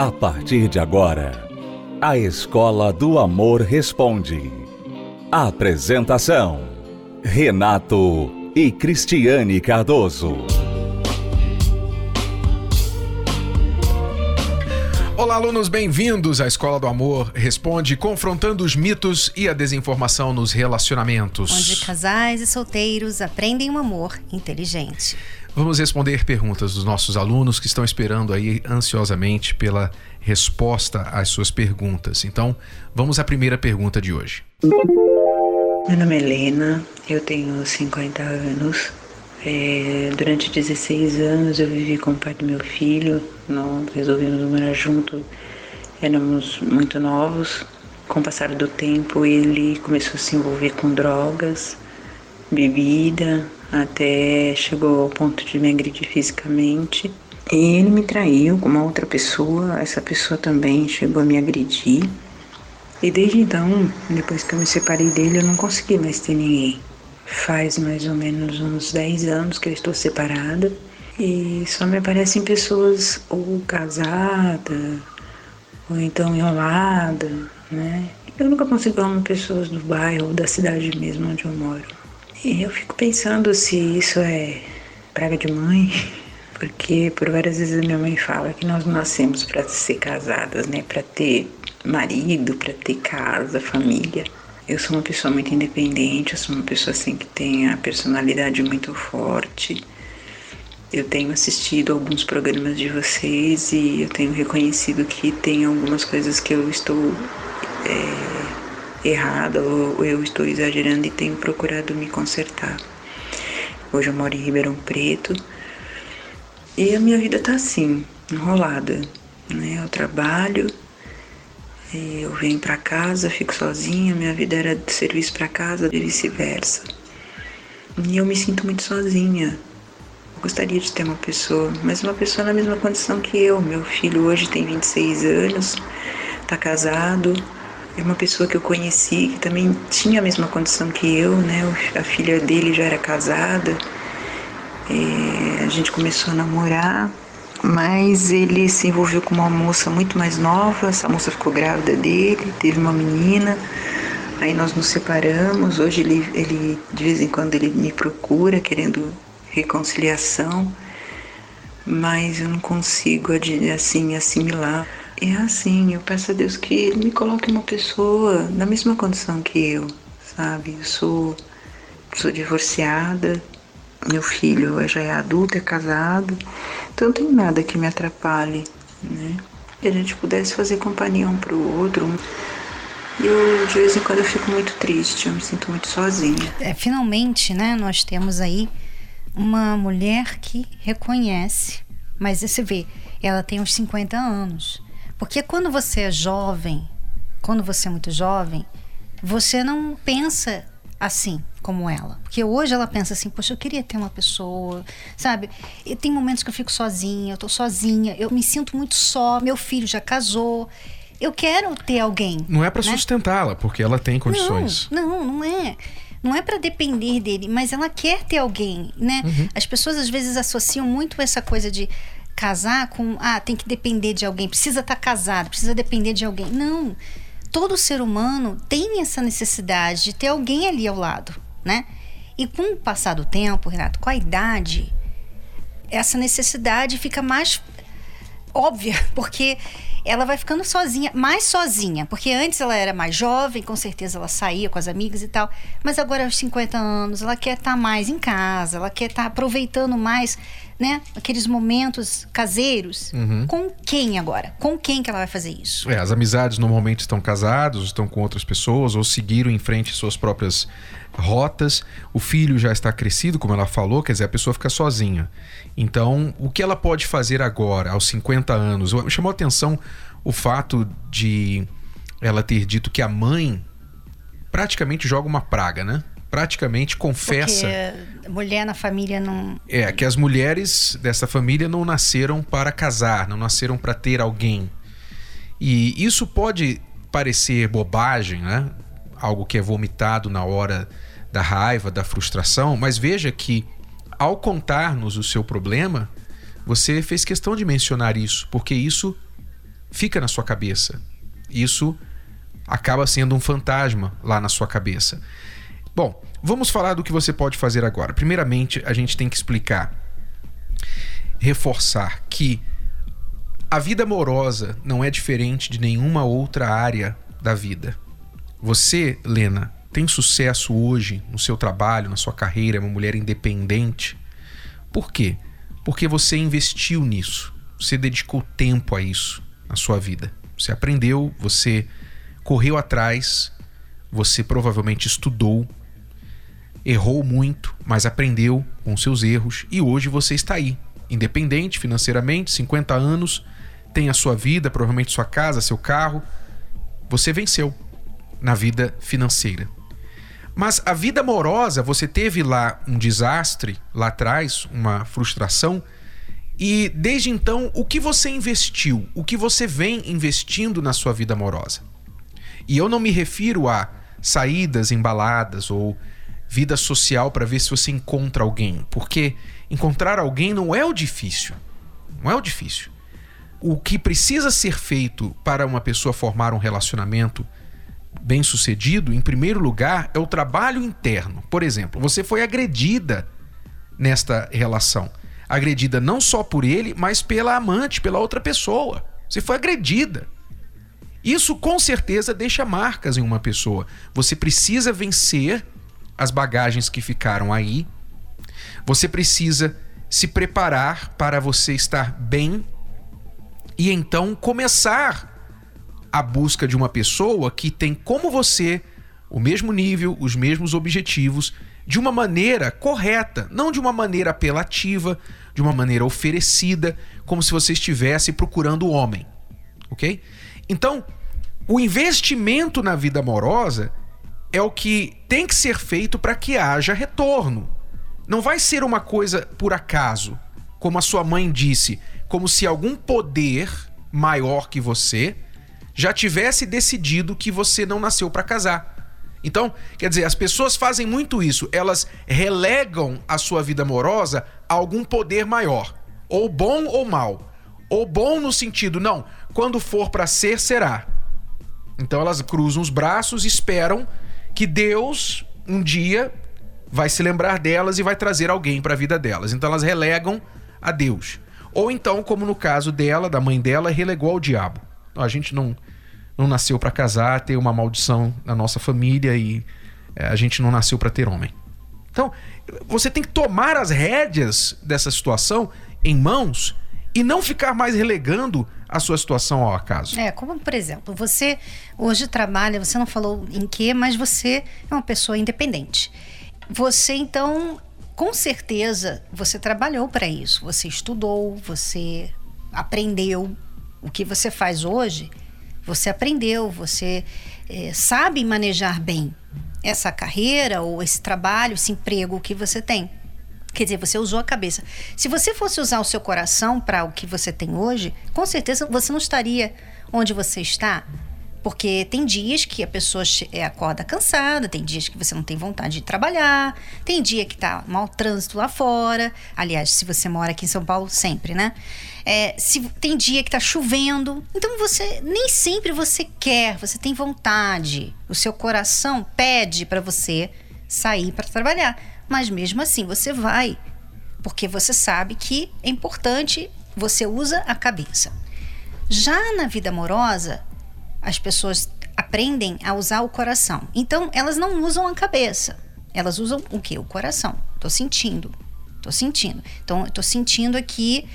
A partir de agora, a Escola do Amor Responde. Apresentação: Renato e Cristiane Cardoso. Olá, alunos, bem-vindos à Escola do Amor Responde, confrontando os mitos e a desinformação nos relacionamentos. Onde casais e solteiros aprendem um amor inteligente. Vamos responder perguntas dos nossos alunos que estão esperando aí ansiosamente pela resposta às suas perguntas. Então, vamos à primeira pergunta de hoje. Meu nome é Helena, eu tenho 50 anos. É, durante 16 anos eu vivi com o pai do meu filho, nós resolvemos morar junto, éramos muito novos. Com o passar do tempo ele começou a se envolver com drogas, bebida, até chegou ao ponto de me agredir fisicamente. E ele me traiu com uma outra pessoa, essa pessoa também chegou a me agredir. E desde então, depois que eu me separei dele, eu não consegui mais ter ninguém. Faz mais ou menos uns 10 anos que eu estou separada e só me aparecem pessoas ou casadas ou então enrolada, né? Eu nunca consigo amar pessoas do bairro ou da cidade mesmo onde eu moro. Eu fico pensando se isso é praga de mãe, porque por várias vezes minha mãe fala que nós nascemos para ser casadas, né? Para ter marido, para ter casa, família. Eu sou uma pessoa muito independente, eu sou uma pessoa assim que tem a personalidade muito forte. Eu tenho assistido alguns programas de vocês e eu tenho reconhecido que tem algumas coisas que eu estou é, errada ou eu estou exagerando e tenho procurado me consertar. Hoje eu moro em Ribeirão Preto e a minha vida tá assim, enrolada. Né? Eu trabalho, eu venho para casa, fico sozinha, minha vida era de serviço para casa e vice-versa. E eu me sinto muito sozinha. Eu gostaria de ter uma pessoa, mas uma pessoa na mesma condição que eu. Meu filho hoje tem 26 anos, está casado, é uma pessoa que eu conheci que também tinha a mesma condição que eu, né? A filha dele já era casada. É, a gente começou a namorar mas ele se envolveu com uma moça muito mais nova. Essa moça ficou grávida dele, teve uma menina. Aí nós nos separamos. Hoje ele, ele de vez em quando ele me procura querendo reconciliação, mas eu não consigo assim assimilar. É assim, eu peço a Deus que ele me coloque uma pessoa na mesma condição que eu, sabe? Eu sou sou divorciada, meu filho já é adulto, é casado, então não tem nada que me atrapalhe, né? Que a gente pudesse fazer companhia um pro outro. E eu, de vez em quando, eu fico muito triste, eu me sinto muito sozinha. É, finalmente, né, nós temos aí uma mulher que reconhece, mas você vê, ela tem uns 50 anos. Porque quando você é jovem, quando você é muito jovem, você não pensa assim como ela. Porque hoje ela pensa assim, poxa, eu queria ter uma pessoa, sabe? E tem momentos que eu fico sozinha, eu tô sozinha, eu me sinto muito só, meu filho já casou. Eu quero ter alguém. Não é para né? sustentá-la, porque ela tem condições. Não, não, não é. Não é para depender dele, mas ela quer ter alguém, né? Uhum. As pessoas às vezes associam muito essa coisa de casar com, ah, tem que depender de alguém, precisa estar tá casado, precisa depender de alguém. Não todo ser humano tem essa necessidade de ter alguém ali ao lado, né? E com o passar do tempo, Renato, com a idade, essa necessidade fica mais óbvia, porque ela vai ficando sozinha, mais sozinha, porque antes ela era mais jovem, com certeza ela saía com as amigas e tal, mas agora aos 50 anos ela quer estar tá mais em casa, ela quer estar tá aproveitando mais, né, aqueles momentos caseiros. Uhum. Com quem agora? Com quem que ela vai fazer isso? É, as amizades normalmente estão casados, estão com outras pessoas ou seguiram em frente suas próprias rotas. O filho já está crescido, como ela falou, quer dizer, a pessoa fica sozinha. Então, o que ela pode fazer agora, aos 50 anos? Chamou a atenção o fato de ela ter dito que a mãe praticamente joga uma praga, né? Praticamente confessa. Porque mulher na família não. É, que as mulheres dessa família não nasceram para casar, não nasceram para ter alguém. E isso pode parecer bobagem, né? Algo que é vomitado na hora da raiva, da frustração, mas veja que ao contar-nos o seu problema, você fez questão de mencionar isso, porque isso fica na sua cabeça. Isso acaba sendo um fantasma lá na sua cabeça. Bom, vamos falar do que você pode fazer agora. Primeiramente, a gente tem que explicar, reforçar que a vida amorosa não é diferente de nenhuma outra área da vida. Você, Lena, tem sucesso hoje no seu trabalho, na sua carreira, é uma mulher independente. Por quê? Porque você investiu nisso. Você dedicou tempo a isso na sua vida. Você aprendeu, você correu atrás, você provavelmente estudou, errou muito, mas aprendeu com seus erros e hoje você está aí, independente financeiramente, 50 anos, tem a sua vida, provavelmente sua casa, seu carro. Você venceu na vida financeira. Mas a vida amorosa, você teve lá um desastre lá atrás, uma frustração, e desde então, o que você investiu? O que você vem investindo na sua vida amorosa? E eu não me refiro a saídas embaladas ou vida social para ver se você encontra alguém, porque encontrar alguém não é o difícil. Não é o difícil. O que precisa ser feito para uma pessoa formar um relacionamento bem sucedido, em primeiro lugar, é o trabalho interno. Por exemplo, você foi agredida nesta relação agredida não só por ele, mas pela amante, pela outra pessoa. Você foi agredida. Isso com certeza deixa marcas em uma pessoa. Você precisa vencer as bagagens que ficaram aí. Você precisa se preparar para você estar bem e então começar a busca de uma pessoa que tem como você o mesmo nível, os mesmos objetivos, de uma maneira correta, não de uma maneira apelativa, de uma maneira oferecida, como se você estivesse procurando o homem. Ok? Então, o investimento na vida amorosa é o que tem que ser feito para que haja retorno. Não vai ser uma coisa por acaso, como a sua mãe disse, como se algum poder maior que você já tivesse decidido que você não nasceu para casar. Então, quer dizer, as pessoas fazem muito isso. Elas relegam a sua vida amorosa a algum poder maior, ou bom ou mal. Ou bom no sentido, não, quando for para ser, será. Então elas cruzam os braços esperam que Deus um dia vai se lembrar delas e vai trazer alguém para a vida delas. Então elas relegam a Deus. Ou então, como no caso dela, da mãe dela, relegou ao diabo. A gente não não nasceu para casar, ter uma maldição na nossa família e é, a gente não nasceu para ter homem. Então, você tem que tomar as rédeas dessa situação em mãos e não ficar mais relegando a sua situação ao acaso. É, como por exemplo, você hoje trabalha, você não falou em quê, mas você é uma pessoa independente. Você então, com certeza, você trabalhou para isso. Você estudou, você aprendeu. O que você faz hoje você aprendeu, você é, sabe manejar bem essa carreira ou esse trabalho, esse emprego que você tem. Quer dizer, você usou a cabeça. Se você fosse usar o seu coração para o que você tem hoje, com certeza você não estaria onde você está. Porque tem dias que a pessoa é, acorda cansada, tem dias que você não tem vontade de trabalhar, tem dia que tá mau trânsito lá fora. Aliás, se você mora aqui em São Paulo, sempre, né? É, se tem dia que tá chovendo. Então você nem sempre você quer, você tem vontade. O seu coração pede para você sair para trabalhar. Mas mesmo assim você vai. Porque você sabe que é importante, você usa a cabeça. Já na vida amorosa, as pessoas aprendem a usar o coração. Então, elas não usam a cabeça. Elas usam o que? O coração. Tô sentindo. Tô sentindo. Então, eu tô sentindo aqui.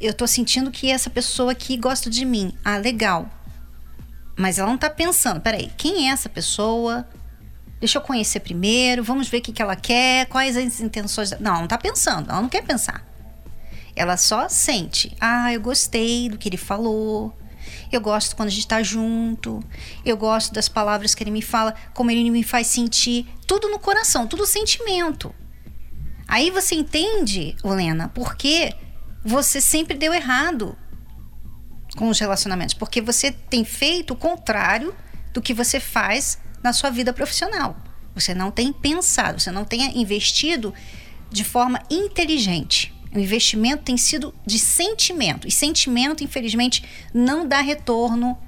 Eu tô sentindo que essa pessoa aqui gosta de mim. Ah, legal. Mas ela não tá pensando, peraí, quem é essa pessoa? Deixa eu conhecer primeiro, vamos ver o que, que ela quer, quais as intenções. Não, ela não tá pensando, ela não quer pensar. Ela só sente. Ah, eu gostei do que ele falou. Eu gosto quando a gente está junto. Eu gosto das palavras que ele me fala, como ele me faz sentir. Tudo no coração, tudo sentimento. Aí você entende, Helena, por que você sempre deu errado com os relacionamentos. Porque você tem feito o contrário do que você faz na sua vida profissional. Você não tem pensado, você não tem investido de forma inteligente. O investimento tem sido de sentimento. E sentimento, infelizmente, não dá retorno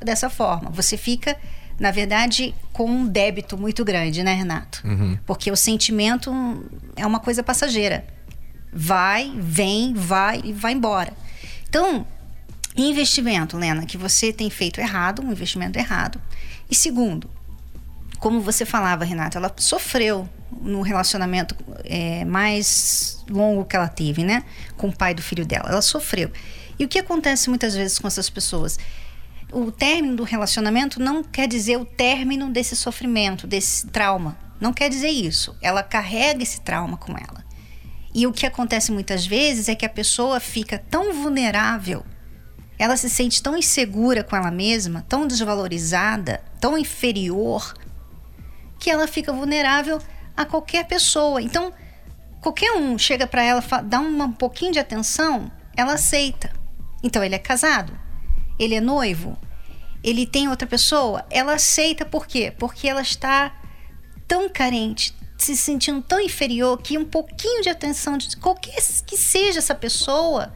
dessa forma. Você fica, na verdade, com um débito muito grande, né, Renato? Uhum. Porque o sentimento é uma coisa passageira. Vai, vem, vai e vai embora. Então, investimento, Lena, que você tem feito errado, um investimento errado. E segundo, como você falava, Renata, ela sofreu no relacionamento é, mais longo que ela teve, né? Com o pai do filho dela. Ela sofreu. E o que acontece muitas vezes com essas pessoas? O término do relacionamento não quer dizer o término desse sofrimento, desse trauma. Não quer dizer isso. Ela carrega esse trauma com ela. E o que acontece muitas vezes é que a pessoa fica tão vulnerável, ela se sente tão insegura com ela mesma, tão desvalorizada, tão inferior, que ela fica vulnerável a qualquer pessoa. Então, qualquer um chega para ela, dá um pouquinho de atenção, ela aceita. Então, ele é casado, ele é noivo, ele tem outra pessoa, ela aceita por quê? Porque ela está tão carente, se sentindo tão inferior que um pouquinho de atenção de qualquer que seja essa pessoa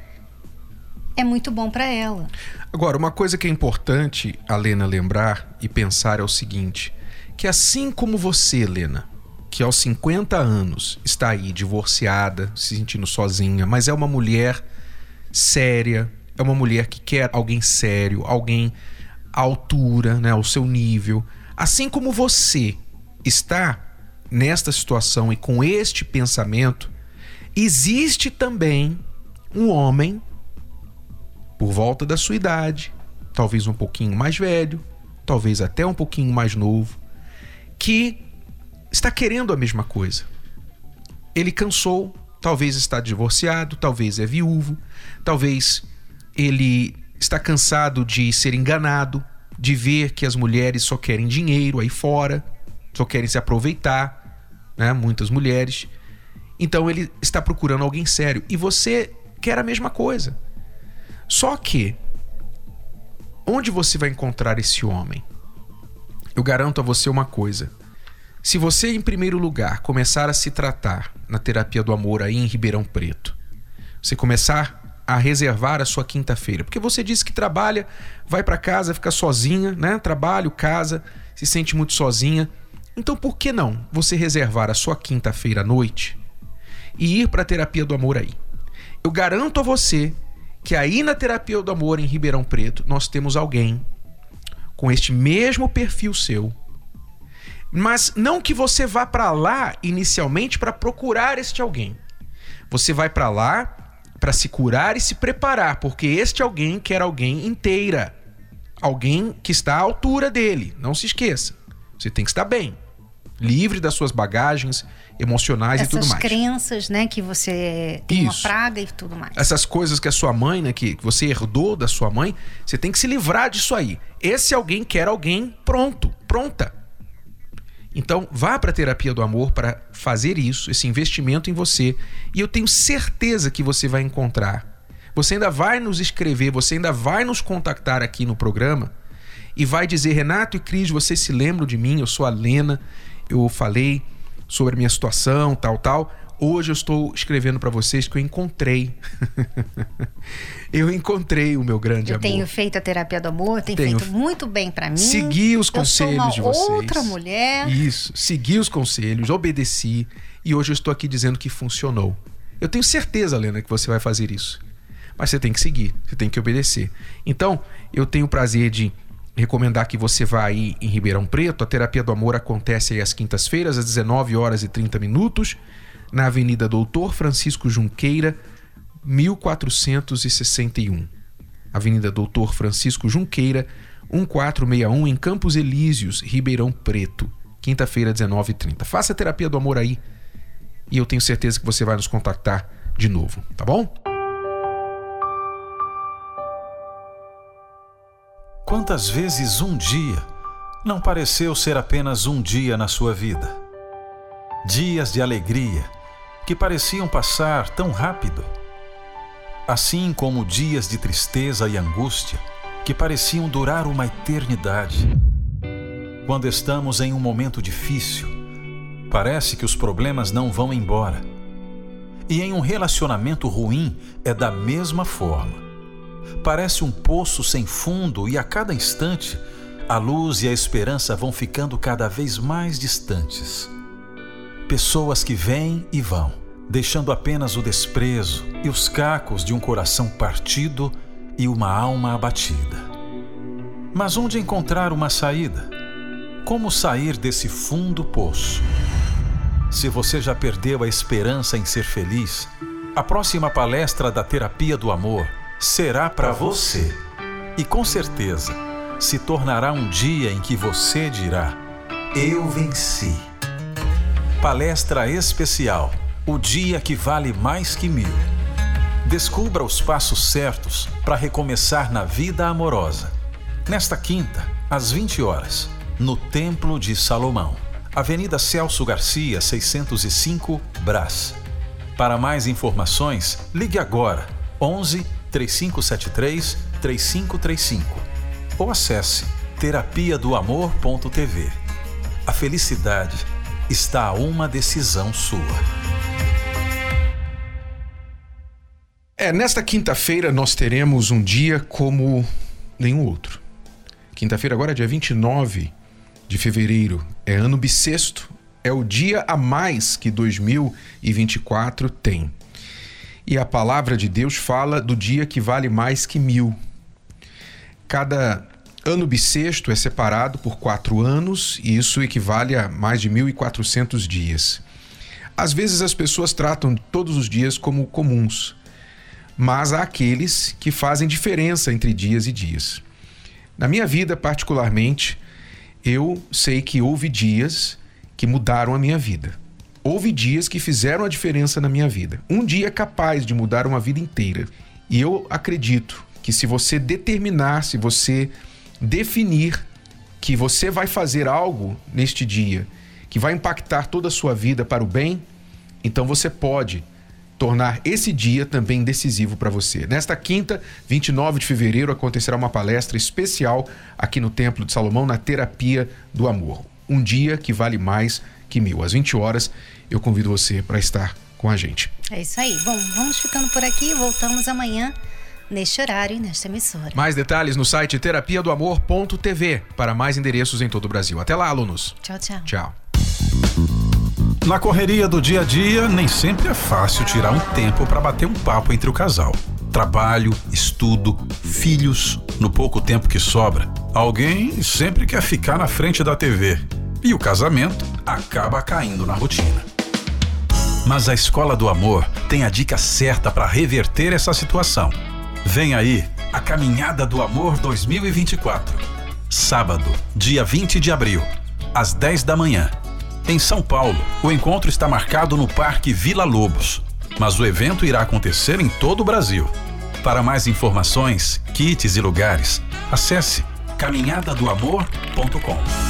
é muito bom para ela. Agora, uma coisa que é importante a Lena lembrar e pensar é o seguinte: que assim como você, Lena, que aos 50 anos está aí divorciada, se sentindo sozinha, mas é uma mulher séria, é uma mulher que quer alguém sério, alguém à altura, né, ao seu nível. Assim como você está nesta situação e com este pensamento, existe também um homem por volta da sua idade, talvez um pouquinho mais velho, talvez até um pouquinho mais novo, que está querendo a mesma coisa. Ele cansou, talvez está divorciado, talvez é viúvo, talvez ele está cansado de ser enganado, de ver que as mulheres só querem dinheiro aí fora, só querem se aproveitar, né? Muitas mulheres. Então ele está procurando alguém sério e você quer a mesma coisa. Só que onde você vai encontrar esse homem? Eu garanto a você uma coisa. Se você, em primeiro lugar, começar a se tratar na terapia do amor aí em Ribeirão Preto, você começar a reservar a sua quinta-feira, porque você disse que trabalha, vai para casa, fica sozinha, né? Trabalho, casa, se sente muito sozinha. Então, por que não você reservar a sua quinta-feira à noite e ir para a terapia do amor aí? Eu garanto a você que aí na terapia do amor em Ribeirão Preto nós temos alguém com este mesmo perfil seu. Mas não que você vá para lá inicialmente para procurar este alguém. Você vai para lá para se curar e se preparar, porque este alguém quer alguém inteira. Alguém que está à altura dele. Não se esqueça. Você tem que estar bem, livre das suas bagagens emocionais Essas e tudo mais. crenças, né, que você tem Isso. uma praga e tudo mais. Essas coisas que a sua mãe, né, que você herdou da sua mãe, você tem que se livrar disso aí. Esse alguém quer alguém pronto, pronta. Então, vá para a terapia do amor para fazer isso, esse investimento em você, e eu tenho certeza que você vai encontrar. Você ainda vai nos escrever, você ainda vai nos contactar aqui no programa e vai dizer: Renato e Cris, vocês se lembram de mim? Eu sou a Lena, eu falei sobre a minha situação, tal, tal. Hoje eu estou escrevendo para vocês que eu encontrei. eu encontrei o meu grande Eu amor. tenho feito a terapia do amor, tem Tenho. feito muito bem para mim. Segui os Eu sou conselhos uma de vocês. outra mulher. Isso, segui os conselhos, obedeci e hoje eu estou aqui dizendo que funcionou. Eu tenho certeza, Lena, que você vai fazer isso. Mas você tem que seguir, você tem que obedecer. Então, eu tenho o prazer de recomendar que você vá aí em Ribeirão Preto. A terapia do amor acontece aí às quintas-feiras, às 19 horas e 30 minutos, na Avenida Doutor Francisco Junqueira, 1461. Avenida Doutor Francisco Junqueira, 1461, em Campos Elíseos, Ribeirão Preto. Quinta-feira, 19h30. Faça a terapia do amor aí e eu tenho certeza que você vai nos contactar de novo, tá bom? Quantas vezes um dia não pareceu ser apenas um dia na sua vida? Dias de alegria que pareciam passar tão rápido, assim como dias de tristeza e angústia que pareciam durar uma eternidade. Quando estamos em um momento difícil, parece que os problemas não vão embora. E em um relacionamento ruim é da mesma forma. Parece um poço sem fundo e a cada instante a luz e a esperança vão ficando cada vez mais distantes. Pessoas que vêm e vão, deixando apenas o desprezo e os cacos de um coração partido e uma alma abatida. Mas onde encontrar uma saída? Como sair desse fundo poço? Se você já perdeu a esperança em ser feliz, a próxima palestra da Terapia do Amor será para você. E com certeza se tornará um dia em que você dirá: Eu venci. Palestra especial O dia que vale mais que mil. Descubra os passos certos para recomeçar na vida amorosa. Nesta quinta, às 20 horas, no Templo de Salomão, Avenida Celso Garcia, 605, Brás. Para mais informações, ligue agora 11 3573 3535 ou acesse terapia do amor.tv. A felicidade está a uma decisão sua. É, nesta quinta-feira nós teremos um dia como nenhum outro. Quinta-feira agora é dia 29 de fevereiro, é ano bissexto, é o dia a mais que 2024 tem. E a palavra de Deus fala do dia que vale mais que mil. Cada ano bissexto é separado por quatro anos e isso equivale a mais de 1.400 dias. Às vezes as pessoas tratam todos os dias como comuns, mas há aqueles que fazem diferença entre dias e dias. Na minha vida, particularmente, eu sei que houve dias que mudaram a minha vida. Houve dias que fizeram a diferença na minha vida. Um dia é capaz de mudar uma vida inteira. E eu acredito que se você determinar, se você definir que você vai fazer algo neste dia que vai impactar toda a sua vida para o bem, então você pode tornar esse dia também decisivo para você. Nesta quinta, 29 de fevereiro, acontecerá uma palestra especial aqui no Templo de Salomão na Terapia do Amor. Um dia que vale mais que mil. Às 20 horas, eu convido você para estar com a gente. É isso aí. Bom, vamos ficando por aqui. Voltamos amanhã neste horário e nesta emissora. Mais detalhes no site terapia do amor.tv para mais endereços em todo o Brasil. Até lá, alunos. Tchau, tchau. Tchau. Na correria do dia a dia, nem sempre é fácil tirar um tempo para bater um papo entre o casal. Trabalho, estudo, filhos, no pouco tempo que sobra, alguém sempre quer ficar na frente da TV e o casamento acaba caindo na rotina. Mas a Escola do Amor tem a dica certa para reverter essa situação. Vem aí a Caminhada do Amor 2024. Sábado, dia 20 de abril, às 10 da manhã. Em São Paulo, o encontro está marcado no Parque Vila Lobos, mas o evento irá acontecer em todo o Brasil. Para mais informações, kits e lugares, acesse caminhadadoamor.com.